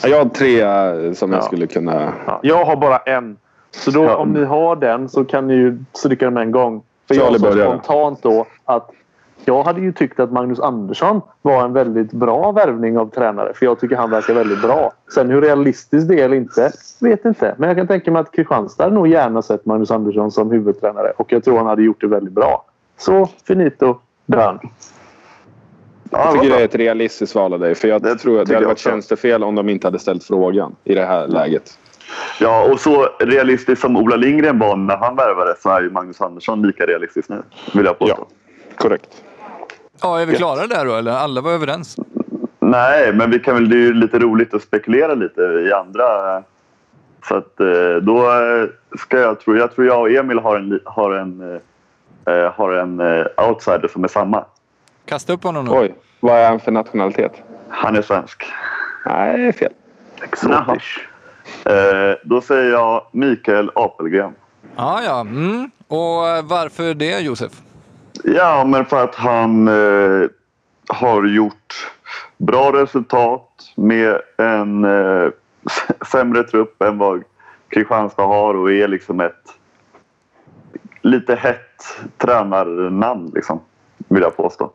Ja, Jag har tre eh, som jag Ja. skulle kunna... Ja, jag har bara en. Så då, Ja. om ni har den så kan ni ju stryka den med en gång. För jag sa spontant då att jag hade ju tyckt att Magnus Andersson var en väldigt bra värvning av tränare. För jag tycker han verkar väldigt bra. Sen hur realistiskt det är eller inte, vet inte. Men jag kan tänka mig att Kristianstad hade nog gärna sett Magnus Andersson som huvudtränare. Och jag tror han hade gjort det väldigt bra. Så finito. Ja, Jag tycker det är ett realistiskt val av dig. För jag Det tror att det hade varit tjänstefel om de inte hade ställt frågan i det här läget. Ja, och så realistiskt som Ola Lindgren var när han värvade så är ju Magnus Andersson lika realistisk nu. Vill jag påstå. Korrekt. Ja, är vi klara där då eller? Alla var överens? Nej, men vi kan väl, det är ju lite roligt att spekulera lite i andra. Så att eh, då ska jag tro, jag tror jag och Emil har en, har en, eh, eh, har en outsider som är samma. Kasta upp honom nu. Oj, vad är han för nationalitet? Han är svensk. Nej, fel. Exotisk. Eh, då säger jag Mikael Apelgren. Ja, ja. Mm. Och varför det Josef? Ja, men för att han eh, har gjort bra resultat med en eh, *laughs* sämre trupp än vad Kristianstad har och är liksom ett lite hett tränarnamn, liksom, vill jag påstå.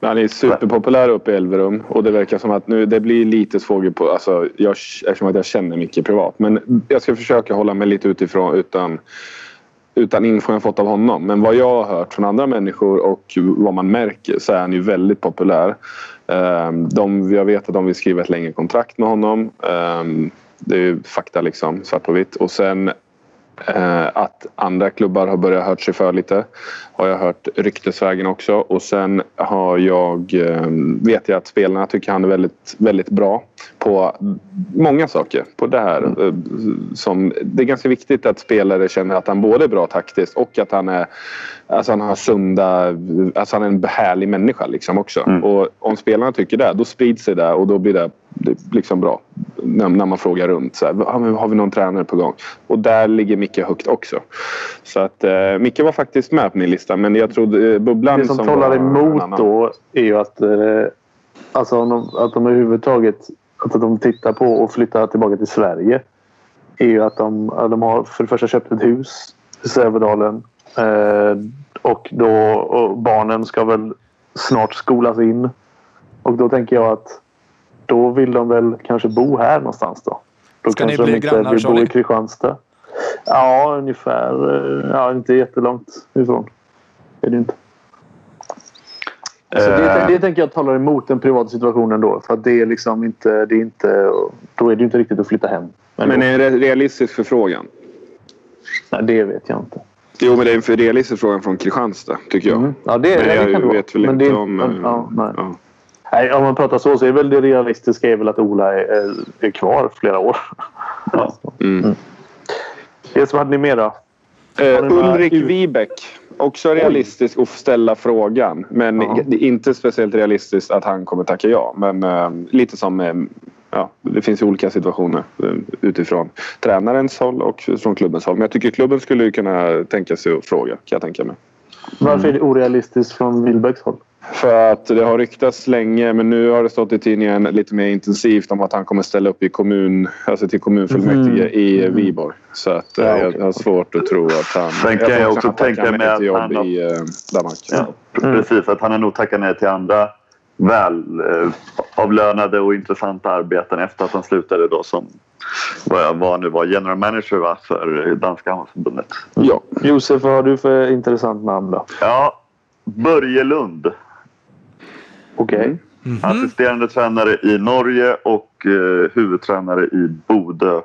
Han är superpopulär uppe i Elverum och det verkar som att nu, det blir lite svårt på... Alltså, jag, eftersom att jag känner mycket privat. Men jag ska försöka hålla mig lite utifrån utan, utan info jag fått av honom. Men vad jag har hört från andra människor och vad man märker så är han ju väldigt populär. Ehm, de, jag vet att de vill skriva ett längre kontrakt med honom. Ehm, det är ju fakta liksom, svart på vitt. Och sen eh, att andra klubbar har börjat hört sig för lite. Har jag hört ryktesvägen också. Och sen har jag, eh, vet jag att spelarna tycker han är väldigt, väldigt bra på många saker. På det här. Eh, som, det är ganska viktigt att spelare känner att han både är bra taktiskt och att han är Alltså han har sunda, alltså han är en härlig människa liksom också. Och om spelarna tycker det, då sprids det där och då blir det liksom bra. När, när man frågar runt. Så här, "Ja, men har vi någon tränare på gång? Och där ligger Micke högt också. Så att eh, Micke var faktiskt med på min lista. Men jag trodde eh, Bubblan Det som som talar emot då är ju att, eh, alltså om de, att de överhuvudtaget att de tittar på att flytta tillbaka till Sverige. är ju att de, att de har för det första köpt ett hus i Sävedalen. Eh, och då och barnen ska väl snart skolas in. Och då tänker jag att då vill de väl kanske bo här någonstans då. Då Ska ni kanske bli de inte grannar, vill bo Charlie? i Kristianstad. Ja, ungefär. eh, Ja, inte jättelångt ifrån. Det är det inte. Så det, Eh, det tänker jag talar emot den privata situationen då. För att det är liksom inte... Det är inte då är det inte riktigt att flytta hem. Men, Men är det en realistisk förfrågan? nej, det vet jag inte. Jo, men det är en realistisk fråga från Kristianstad, tycker jag. Mm. Ja, det, Men det jag kan det vara. vet väl Men inte det, om... men, eh, ja, nej. ja. Nej, om man pratar så så är väl det realistiska är väl att Ola är, är, kvar flera år. Ja. Mm. Det som hade ni mer då? Eh, Ulrik Wibeck. Också realistisk att ställa frågan. Men Ja. det är inte speciellt realistiskt att han kommer tacka ja. Men eh, lite som... Eh, ja, det finns olika situationer eh, utifrån tränarens håll och från klubbens håll. Men jag tycker klubben skulle kunna tänka sig att fråga, kan jag tänka mig. Varför är det orealistiskt från Wilbäcks håll? För att det har ryktats länge, men nu har det stått i tidningen lite mer intensivt om att han kommer ställa upp i kommun, alltså till kommunfullmäktige i Viborg. Så att eh, Ja, jag okej. har svårt att tro att han... Sen kan jag att också tänka mig att jobb han har- i eh, Danmark. Ja, pr- Precis, att han har nog tackat nej till andra väl eh, avlönade och intressanta arbeten efter att han slutade då som vad jag var nu var general manager va, för danska handbollsförbundet. Ja. Josef, vad har du för intressant namn då? Ja, Börje Lund. Okej. Assisterande tränare i Norge och eh, huvudtränare i Bodö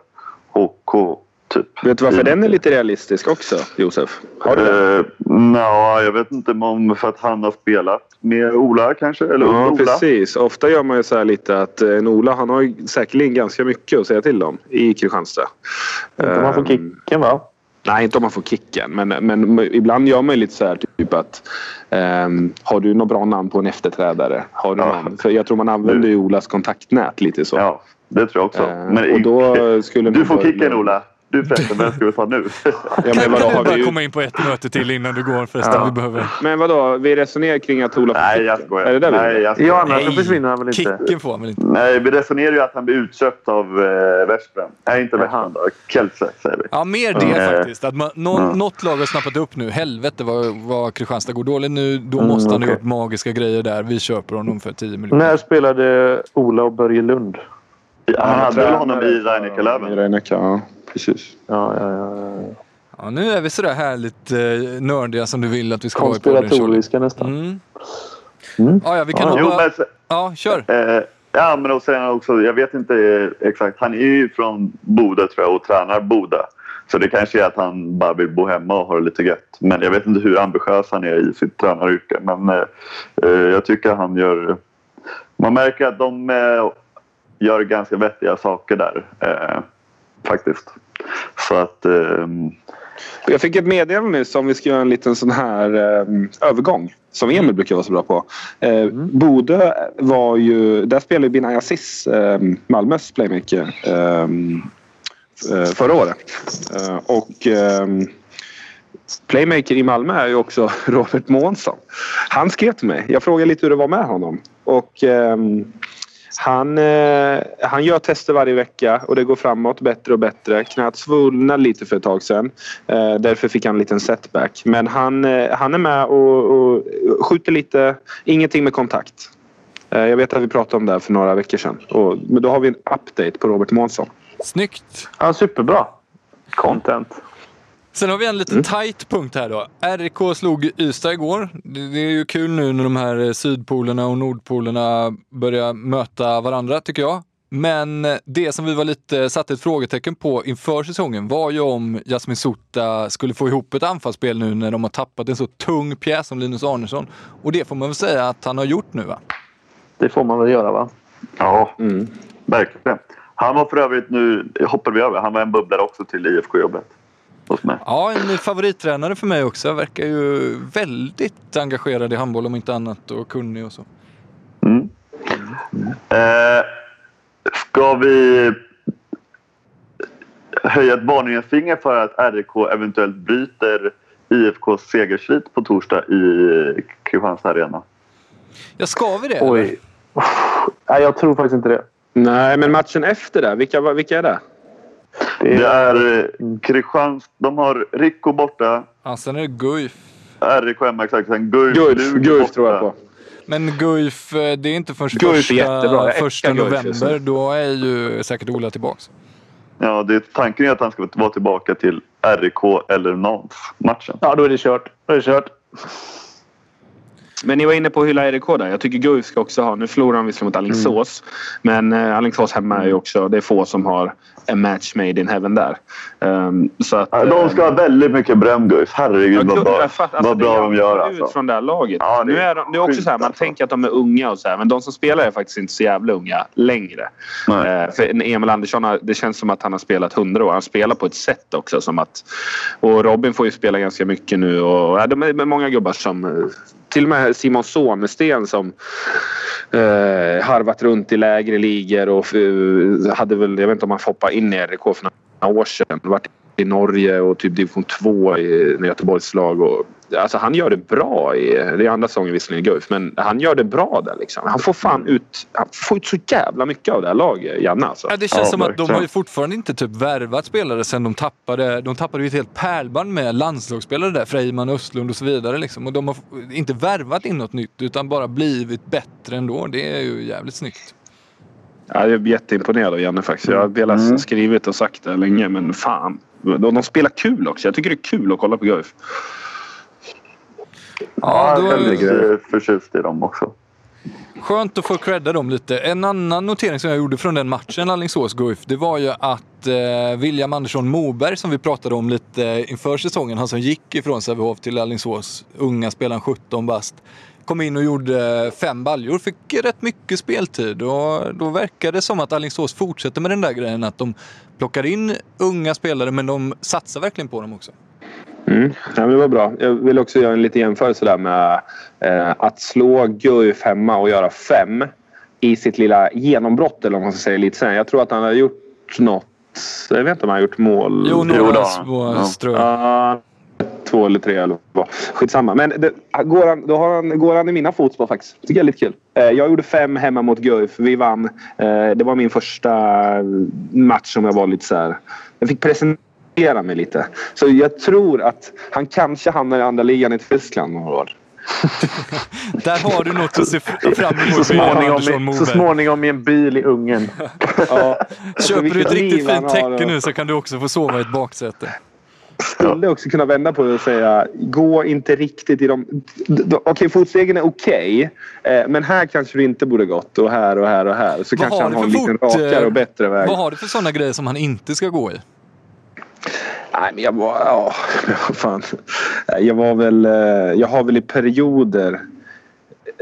HK. Typ. Vet du varför I- den är lite realistisk också, Josef? Har du det? Eh, Nja, jag vet inte om för att han har spelat med Ola kanske? Eller Ja, Ola? precis. Ofta gör man ju så här lite att eh, en Ola han har ju säkerligen ganska mycket att säga till om i Kristianstad. Inte om man får Ehm, kicken va? Nej, inte om man får kicken. Men, men ibland gör man ju lite så här typ att ehm, har du något bra namn på en efterträdare? Har du Ja. någon? För jag tror man använder ju Olas kontaktnät lite så. Ja, det tror jag också. Eh, Men och då skulle *laughs* du får börja- kicken Ola. Du förresten, vem ska vi ta nu? *laughs* Ja, men Kan vadå, du har bara vi komma in på ett möte till innan du går förresten? Ja. Vi behöver... Men vadå, vi resonerar kring att Ola får Nej, jag skojar. Är det där vi Nej, jag skojar. Ja, annars så Nej, försvinner han väl inte. Kicken får han väl inte? Nej, vi resonerar ju att han blir utköpt av eh, Veszprem. Nej, inte Veszprem då. Kielce säger vi. Ja, mer det Ja. faktiskt. Att man, nå, Ja. Något lag har snappat upp nu. Helvete vad, vad Kristianstad går dåligt nu. Då Mm, måste han ha okej. gjort magiska grejer där. Vi köper honom för 10 miljoner. När spelade Ola och Börje Lund? Han hade väl honom i för- Precis. Ja, ja, ja. ja. Ja, nu är vi sådär härligt eh, nördiga som du vill att vi ska vara i podden. Konspiratoriska nästan. Mm. Mm. Ja, ja, vi kan Ja, nog Jo, men, Ja, kör. eh, ja, men och sen också, jag vet inte eh, exakt. Han är ju från Boda tror jag och tränar Boda. Så det kanske är att han bara vill bo hemma och ha det lite gött. Men jag vet inte hur ambitiös han är i sitt tränaryrke. Men eh, eh, jag tycker han gör... Man märker att de eh, gör ganska vettiga saker där. Eh, faktiskt. Så att... ehm, Jag fick ett meddelande nyss om vi ska göra en liten sån här eh, övergång. Som Emil brukar vara så bra på. Eh, Bodö var ju... Där spelade ju Binay Aziz, eh, Malmös playmaker, eh, eh, förra året. Eh, och eh, playmaker i Malmö är ju också *laughs* Robert Månsson. Han skrev till mig. Jag frågade lite hur det var med honom. Och ehm, han, eh, han gör tester varje vecka och det går framåt bättre och bättre. Knät svullnade lite för ett tag sedan. Eh, därför fick han en liten setback. Men han, eh, han är med och, och skjuter lite. Ingenting med kontakt. Eh, jag vet att vi pratade om det här för några veckor sedan. Och, men då har vi en update på Robert Månsson. Snyggt. Ja, superbra. Content. Sen har vi en liten Mm. tight punkt här då. RIK slog Ystad igår. Det, är ju kul nu när de här sydpolerna och nordpolerna börjar möta varandra tycker jag. Men det som vi var lite satte ett frågetecken på inför säsongen var ju om Jasmin Sota skulle få ihop ett anfallsspel nu när de har tappat en så tung pjäs som Linus Arnesson. Och det får man väl säga att han har gjort nu va? Det får man väl göra va? Ja, verkligen. Han var för övrigt nu, hoppar vi över, han var en bubblare också till IFK-jobbet hos mig. Ja, en favorittränare för mig också. Verkar ju väldigt engagerad i handboll om inte annat och kunnig och så. Mm. Eh, ska vi höja ett varningens finger för att RIK eventuellt bryter IFKs segersvit på torsdag i Kristianstad Arena? Ja, ska vi det? eller? Oj. Nej, jag tror faktiskt inte det. Nej, men matchen efter det. Vilka, vilka är det? Det Det är, är eh, Kristianstad, de har Rico borta, Ja, sen är det Guif. RIK hemma exakt, sen Guif, Guif, Guif tror jag på. Men Guif, eh, det är inte förrän Guif är första, första Guif november. nu. Då är ju säkert Ola tillbaks. Ja, det, tanken är att han ska vara tillbaka till RIK eller Nantes-matchen. ja, då är det kört. Då är det kört. Men ni var inne på att hylla RIK där. Jag tycker Guif ska också ha... Nu förlorar de visserligen mot Alingsås. Men eh, Alingsås hemma är ju också... Det är få som har en match made in heaven där. Ehm, så att, de ska ha väldigt mycket beröm Guif. Herregud vad bra. Alltså, vad bra de gör ut alltså. från det här laget. Ja, det nu är de, det är också så här, man alltså. tänker att de är unga och så här, men de som spelar är faktiskt inte så jävla unga längre. Eh, för Emil Andersson, har, det känns som att han har spelat hundra år. Han spelar på ett sätt också som att... Och Robin får ju spela ganska mycket nu och ja, de är många gubbar som... Till och med Simon Sonesten som eh, harvat runt i lägre ligor och eh, hade väl, jag vet inte om han hoppade in i RIK för några år sedan. Vart i Norge och typ division 2 i Göteborgs lag. Och, alltså han gör det bra i, det är andra säsongen visserligen i Guif, men han gör det bra där liksom. Han får fan ut, han får ut så jävla mycket av det här laget, Janne alltså. Ja, det känns Ja, som att de har ju fortfarande inte typ värvat spelare sen de tappade. De tappade ju ett helt pärlband med landslagsspelare där. Freiman, Östlund och så vidare. Liksom. Och de har inte värvat in något nytt utan bara blivit bättre ändå. Det är ju jävligt snyggt. Ja, jag är jätteimponerad av Janne faktiskt. Jag har velat Mm. skrivit och sagt det länge, men fan. De, de spelar kul också. Jag tycker det är kul att kolla på Guif. Ja, då- jag är eh, förtjust i dem också. Skönt att få credda dem lite. En annan notering som jag gjorde från den matchen, Alingsås-Guif, det var ju att eh, William Andersson Moberg, som vi pratade om lite inför säsongen, han som gick ifrån Sävehof till Alingsås, unga spelaren 17 bast, kom in och gjorde fem baljor, fick rätt mycket speltid och då verkar det som att Alingsås fortsätter med den där grejen att de plockar in unga spelare men de satsar verkligen på dem också. Mm. Ja, men det var bra. Jag vill också göra en liten jämförelse där med eh, att slå Guif hemma och göra fem i sitt lilla genombrott eller vad man ska säga lite sen. Jag tror att han har gjort något. Jag vet inte om han har gjort mål. Jo, några små Ja. strö. Ja, två eller tre eller vad. Skitsamma. Men det, går, han, då har han, går han i mina fotspår faktiskt. tycker jag är lite kul. Eh, Jag gjorde fem hemma mot Guif. Vi vann. Eh, Det var min första match som jag var lite så här. Jag fick presentera mig lite. Så jag tror att han kanske hamnar i andra ligan i Tyskland några år. *laughs* Där har du något att se fram emot. Så småningom, i, så småningom i en bil i Ungern. *laughs* Ja. Köper du ett riktigt fint täcke nu så kan du också få sova i ett baksäte. skulle också kunna vända på det och säga gå inte riktigt i de... Okej, fotstegen är okej. eh, men här kanske du inte borde gått och här och här och här. Så Vad kanske han har en fot, rakare eh, och bättre väg. Vad har du för sådana grejer som han inte ska gå i? Nej, men jag var... Ja, vad *laughs* fan. Jag var väl... Eh, jag har väl i perioder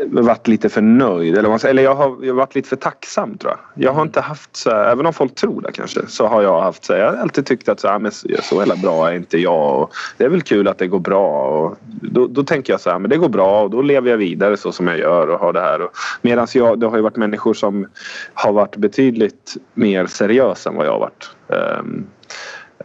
varit lite för nöjd. Eller, eller jag, har, jag har varit lite för tacksam tror jag. Jag har inte haft så här, även om folk tror det kanske, så har jag haft så här, Jag har alltid tyckt att så, här, men så hela jävla bra är inte jag. Och det är väl kul att det går bra. Och då, då tänker jag så här, men det går bra och då lever jag vidare så som jag gör och har det här. Medan jag, det har ju varit människor som har varit betydligt mer seriösa än vad jag har varit. Um,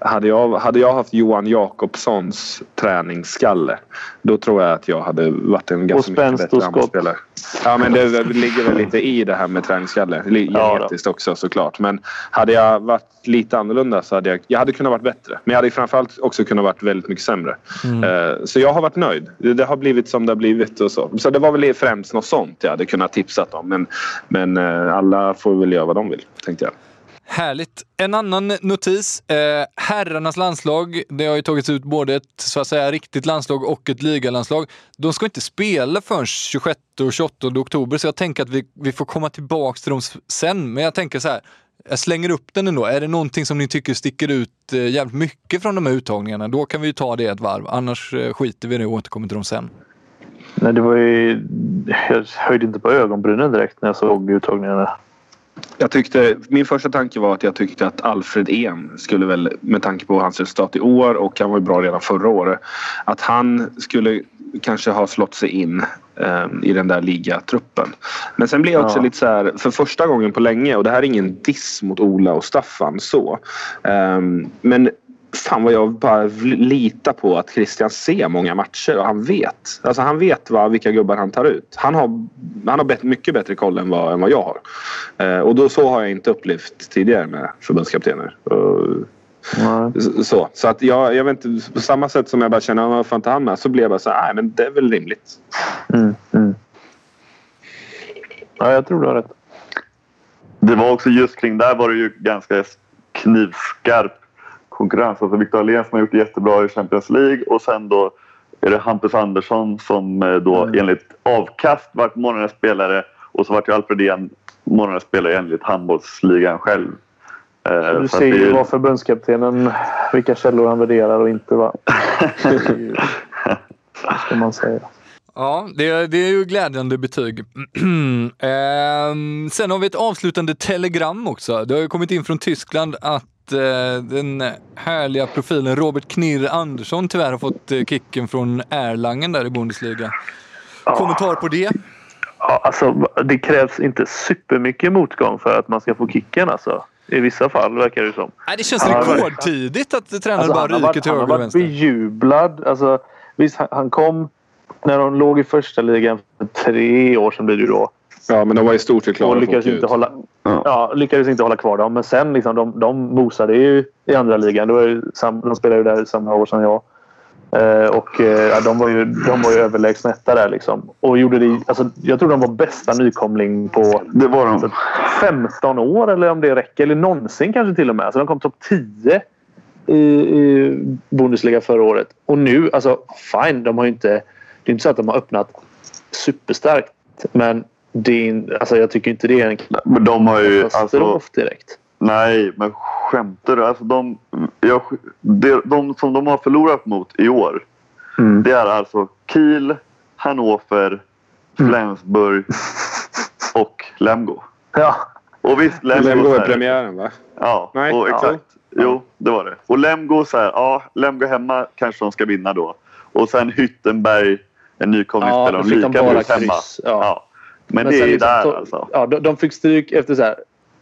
hade jag, hade jag haft Johan Jakobssons träningsskalle då tror jag att jag hade varit en ganska mycket bättre handbollsspelare. Ja men det ligger väl lite i det här med träningsskalle. Li- Ja. Genetiskt också såklart. Men hade jag varit lite annorlunda så hade jag, jag hade kunnat varit bättre. Men jag hade framförallt också kunnat varit väldigt mycket sämre. Eh, Så jag har varit nöjd. Det, det har blivit som det har blivit och så. Så det var väl främst något sånt jag hade kunnat tipsat om. Men, men eh, alla får väl göra vad de vill tänkte jag. Härligt. En annan notis. Eh, herrarnas landslag, det har ju tagits ut både ett så att säga riktigt landslag och ett ligalandslag. De ska inte spela förrän 26 och 28 oktober, så jag tänker att vi, vi får komma tillbaka till dem sen. Men jag tänker så här, jag slänger upp den ändå. Är det någonting som ni tycker sticker ut eh, jävligt mycket från de här uttagningarna, då kan vi ju ta det ett varv. Annars eh, skiter vi i det och återkommer till dem sen. Nej, det var ju... Jag höjde inte på ögonbrynen direkt när jag såg uttagningarna. Jag tyckte, min första tanke var att jag tyckte att Alfred En skulle väl med tanke på hans resultat i år och han var ju bra redan förra året. Att han skulle kanske ha slått sig in eh, i den där ligatruppen. Men sen blev jag också Ja. lite så här för första gången på länge och det här är ingen diss mot Ola och Staffan så. Eh, men fan vad jag bara litar på att Christian ser många matcher och han vet. Alltså han vet vad, vilka gubbar han tar ut. Han har, han har bet- mycket bättre koll än vad, än vad jag har. Eh, och då så har jag inte upplevt tidigare med förbundskaptener. Nej. så, så att jag, jag vet inte, på samma sätt som jag bara känner, "Ah, vad fan inte han med? Så blev jag bara så här, nej men det är väl rimligt. Mm, mm. Ja, jag tror du har rätt. Det var också just kring där var det ju ganska knivskarp konkurrens. Alltså Victor Allén som har gjort det jättebra i Champions League och sen då är det Hampus Andersson som eh, då Mm. enligt avkast vart månadens spelare och så vart ju Alfred Igen månadens spelare enligt handbollsligan själv. Eh, Du ser ju vad förbundskaptenen, vilka källor han värderar och inte. Va? *laughs* Ska man säga. Ja, det, det är ju glädjande betyg. *clears throat* Ehm, sen har vi ett avslutande telegram också. Det har ju kommit in från Tyskland att eh, den härliga profilen Robert Knirr Andersson tyvärr har fått eh, kicken från Erlangen där i Bundesliga. Kommentar på det? Ja, alltså, det krävs inte supermycket motgång för att man ska få kicken. Alltså. I vissa fall verkar det som. Nej, det känns Han har varit- rekordtidigt att tränaren Alltså, bara han har ryker varit, till han har höger och varit vänster. bejublad. Alltså, visst, han- han kom när de låg i första ligan för tre år sedan blir det ju då. Ja men de var i stort sett klara Och lyckades inte, ut. hålla, Ja. ja, lyckades inte hålla kvar dem. Men sen liksom, de, de mosade ju i andra ligan. Det var ju sam, de spelade ju där samma år som jag. Eh, och eh, de var ju, de var ju överlägsna etta där liksom. Och gjorde det, alltså, jag tror de var bästa nykomling på Det var de. 15 år eller om det räcker. Eller någonsin kanske till och med. Alltså de kom topp 10 i, i Bundesliga förra året. Och nu, alltså fine, de har ju inte... Det är inte så att de har öppnat superstarkt. Men det är, in- alltså, jag tycker inte det är en Men de har ju... Alltså, direkt. nej, men skämtar du? Alltså de, jag, de, de som de har förlorat mot i år Mm. det är alltså Kiel, Hannover, Flensburg *laughs* och Lemgo. Ja. Och visst, Lemgo... Lemgo är här- premiären va? Ja, Nej, och ja. exakt. Jo, det var det. Och Lemgo så här, ja, Lemgo hemma kanske de ska vinna då. Och sen Hyttenberg, en nykomling Ja, spelar då de bra hemma. kryss, ja. Men, Men det är ju liksom där alltså. Ja, de, de fick stryk efter så här.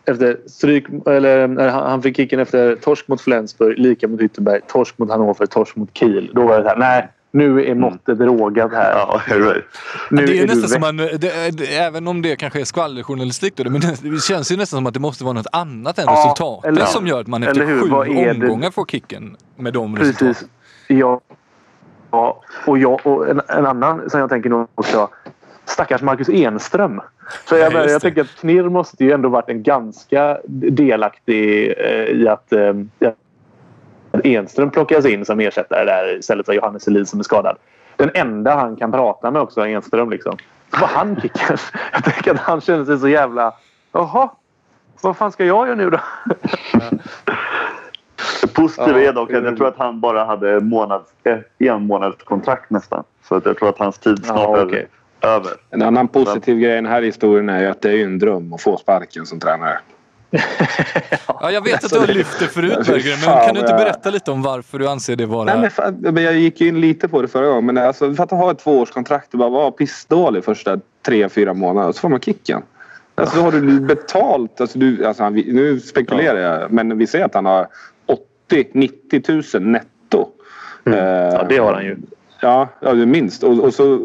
Efter stryk, eller han fick kicken efter torsk mot Flensburg, lika mot Ytterberg, torsk mot Hannover, torsk mot Kiel. Då var det så här, nej, nu är måttet rågat här. Ja, *laughs* right. Nu det är, du nästan som man, det, det, även om det kanske är skvallerjournalistik då, men det, det känns ju nästan som att det måste vara något annat än Ja, resultatet eller- som gör att man efter hur? sju är omgångar får kicken med de resultaten. Precis. Ja. ja. Och, jag, och en, en annan som jag tänker nog också. Stackars Marcus Enström. Så jag, Ja, jag det. tänker att Knirr måste ju ändå varit en ganska delaktig eh, i att eh, Enström plockas in som ersättare där istället för Johannes Elin som är skadad. Den enda han kan prata med också, Enström. Liksom. Var han kicken? *laughs* Jag tänker att han känner sig så jävla... Jaha, vad fan ska jag göra nu då? *laughs* Det positiva Ja, är dock att är jag tror att han bara hade månads, eh, en månads kontrakt nästan. Så att jag tror att hans tid snart Ja, är okej. Över. En annan positiv grej i den här historien är ju att det är ju en dröm att få sparken som tränare. *laughs* Ja, jag vet att du har lyft det förut Alltså, Berggren, men kan du inte berätta lite om varför du anser det vara... Nej, men, men jag gick ju in lite på det förra gången. Men alltså, för att ha ett tvåårskontrakt och bara vara pissdålig första tre, fyra månader så får man kicken. Alltså, då har du betalt. Alltså, du, alltså, han, nu spekulerar jag, men vi säger att han har 80-90 tusen netto. Mm. Eh, Ja, det har han ju. Ja, ja minst. Och, och så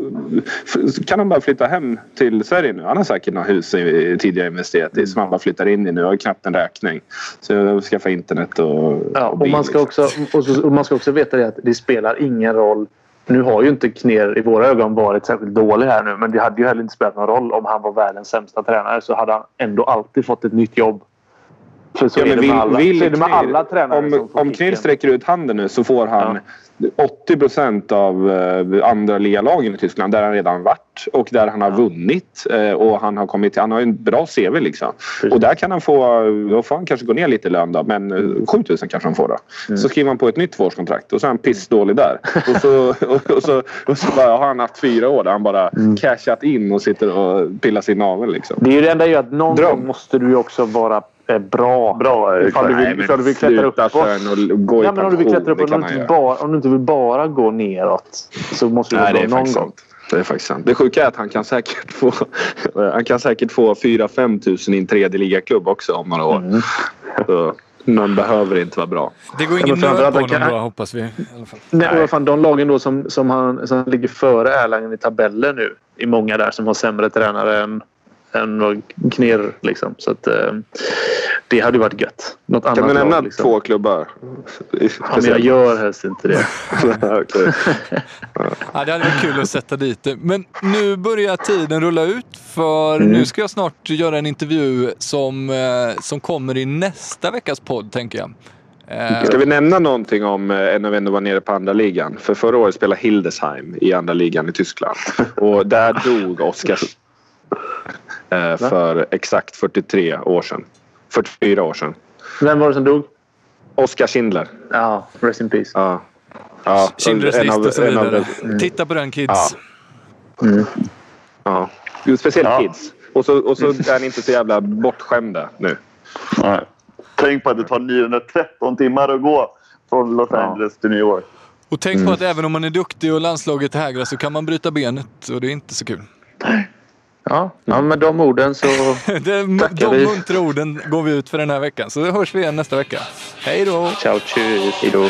kan han bara flytta hem till Sverige nu. Han har säkert något hus i- tidigare investerat i som han bara flyttar in i nu. Har knappt en räkning. Så jag skaffar internet och, Ja, och och bil, man, ska liksom. också, och, så, och man ska också veta det att det spelar ingen roll. Nu har ju inte Kner i våra ögon varit särskilt dålig här nu men det hade ju heller inte spelat någon roll om han var världens sämsta tränare så hade han ändå alltid fått ett nytt jobb. För så, Ja, är, det vill, med alla, vill det med alla tränare Om, som får om. Knir sträcker ut handen nu så får han 80 procent av eh, andra ligalagen i Tyskland där han redan varit och där han har vunnit. eh, Och han har kommit Han har en bra CV liksom. Och där kan han få... Då får han kanske gå ner lite i lön då. Men eh, 7000 kanske han får då. Mm. Så skriver han på ett nytt tvåårskontrakt och så är han pissdålig där. *laughs* Och så, och, och så, och så bara, har han haft fyra år där han bara Mm. cashat in och sitter och pillar sin navel liksom. Det är ju det enda är ju att någon Dröm. gång måste du ju också vara eh, bra. Bra, ifall exakt. du vill, Nej, ifall du vill klättra sluta uppåt. och gå i Ja, men om du vill klättra uppåt och kan inte bara, om du inte vill bara gå neråt så måste du Nej, gå det är någon faktiskt gång. Det är faktiskt sant. Det sjuka är att han kan säkert få, *laughs* han kan säkert få 4-5 tusen i en tredje ligaklubb också om några år. Mm. Så man behöver inte vara bra. Det går ingen nöd på honom kan- då, hoppas vi. I alla fall. Nej, vad fan, de lagen då som, som, han, som ligger före Erlangen i tabellen nu är många där som har sämre tränare än, än vad Kner. Liksom. Så att, eh, det hade ju varit gött. Något Kan annat vi nämna lag, liksom. två klubbar? Ja, men jag gör helst inte det. *laughs* Ja, det hade varit kul att sätta dit det. Men nu börjar tiden rulla ut för Mm. nu ska jag snart göra en intervju som, eh, som kommer i nästa veckas podd, tänker jag. Eh, Ska vi nämna någonting om när vi ändå var nere på andra ligan? För förra året spelade Hildesheim i andra ligan i Tyskland. Och där dog Oskar eh, för exakt 43 år sedan. 44 år sedan. Vem var det som dog? Oskar Schindler. Ja, rest in peace. Ja. Ja, Schindler's en av- list och så en av- vidare. Titta på den kids. Ja. Jo, Speciellt Ja. kids. Och så, och så är ni inte så jävla bortskämda nu. Nej. Tänk på att det tar 913 timmar att gå från Los Angeles till New York. Och tänk på att även om man är duktig och landslaget hägrar så kan man bryta benet och det är inte så kul. Ja, ja, med de orden så... *laughs* Tackar de vi. muntra orden går vi ut för den här veckan. Så hörs vi igen nästa vecka. Hej då! Ciao, tschüss. Hej då.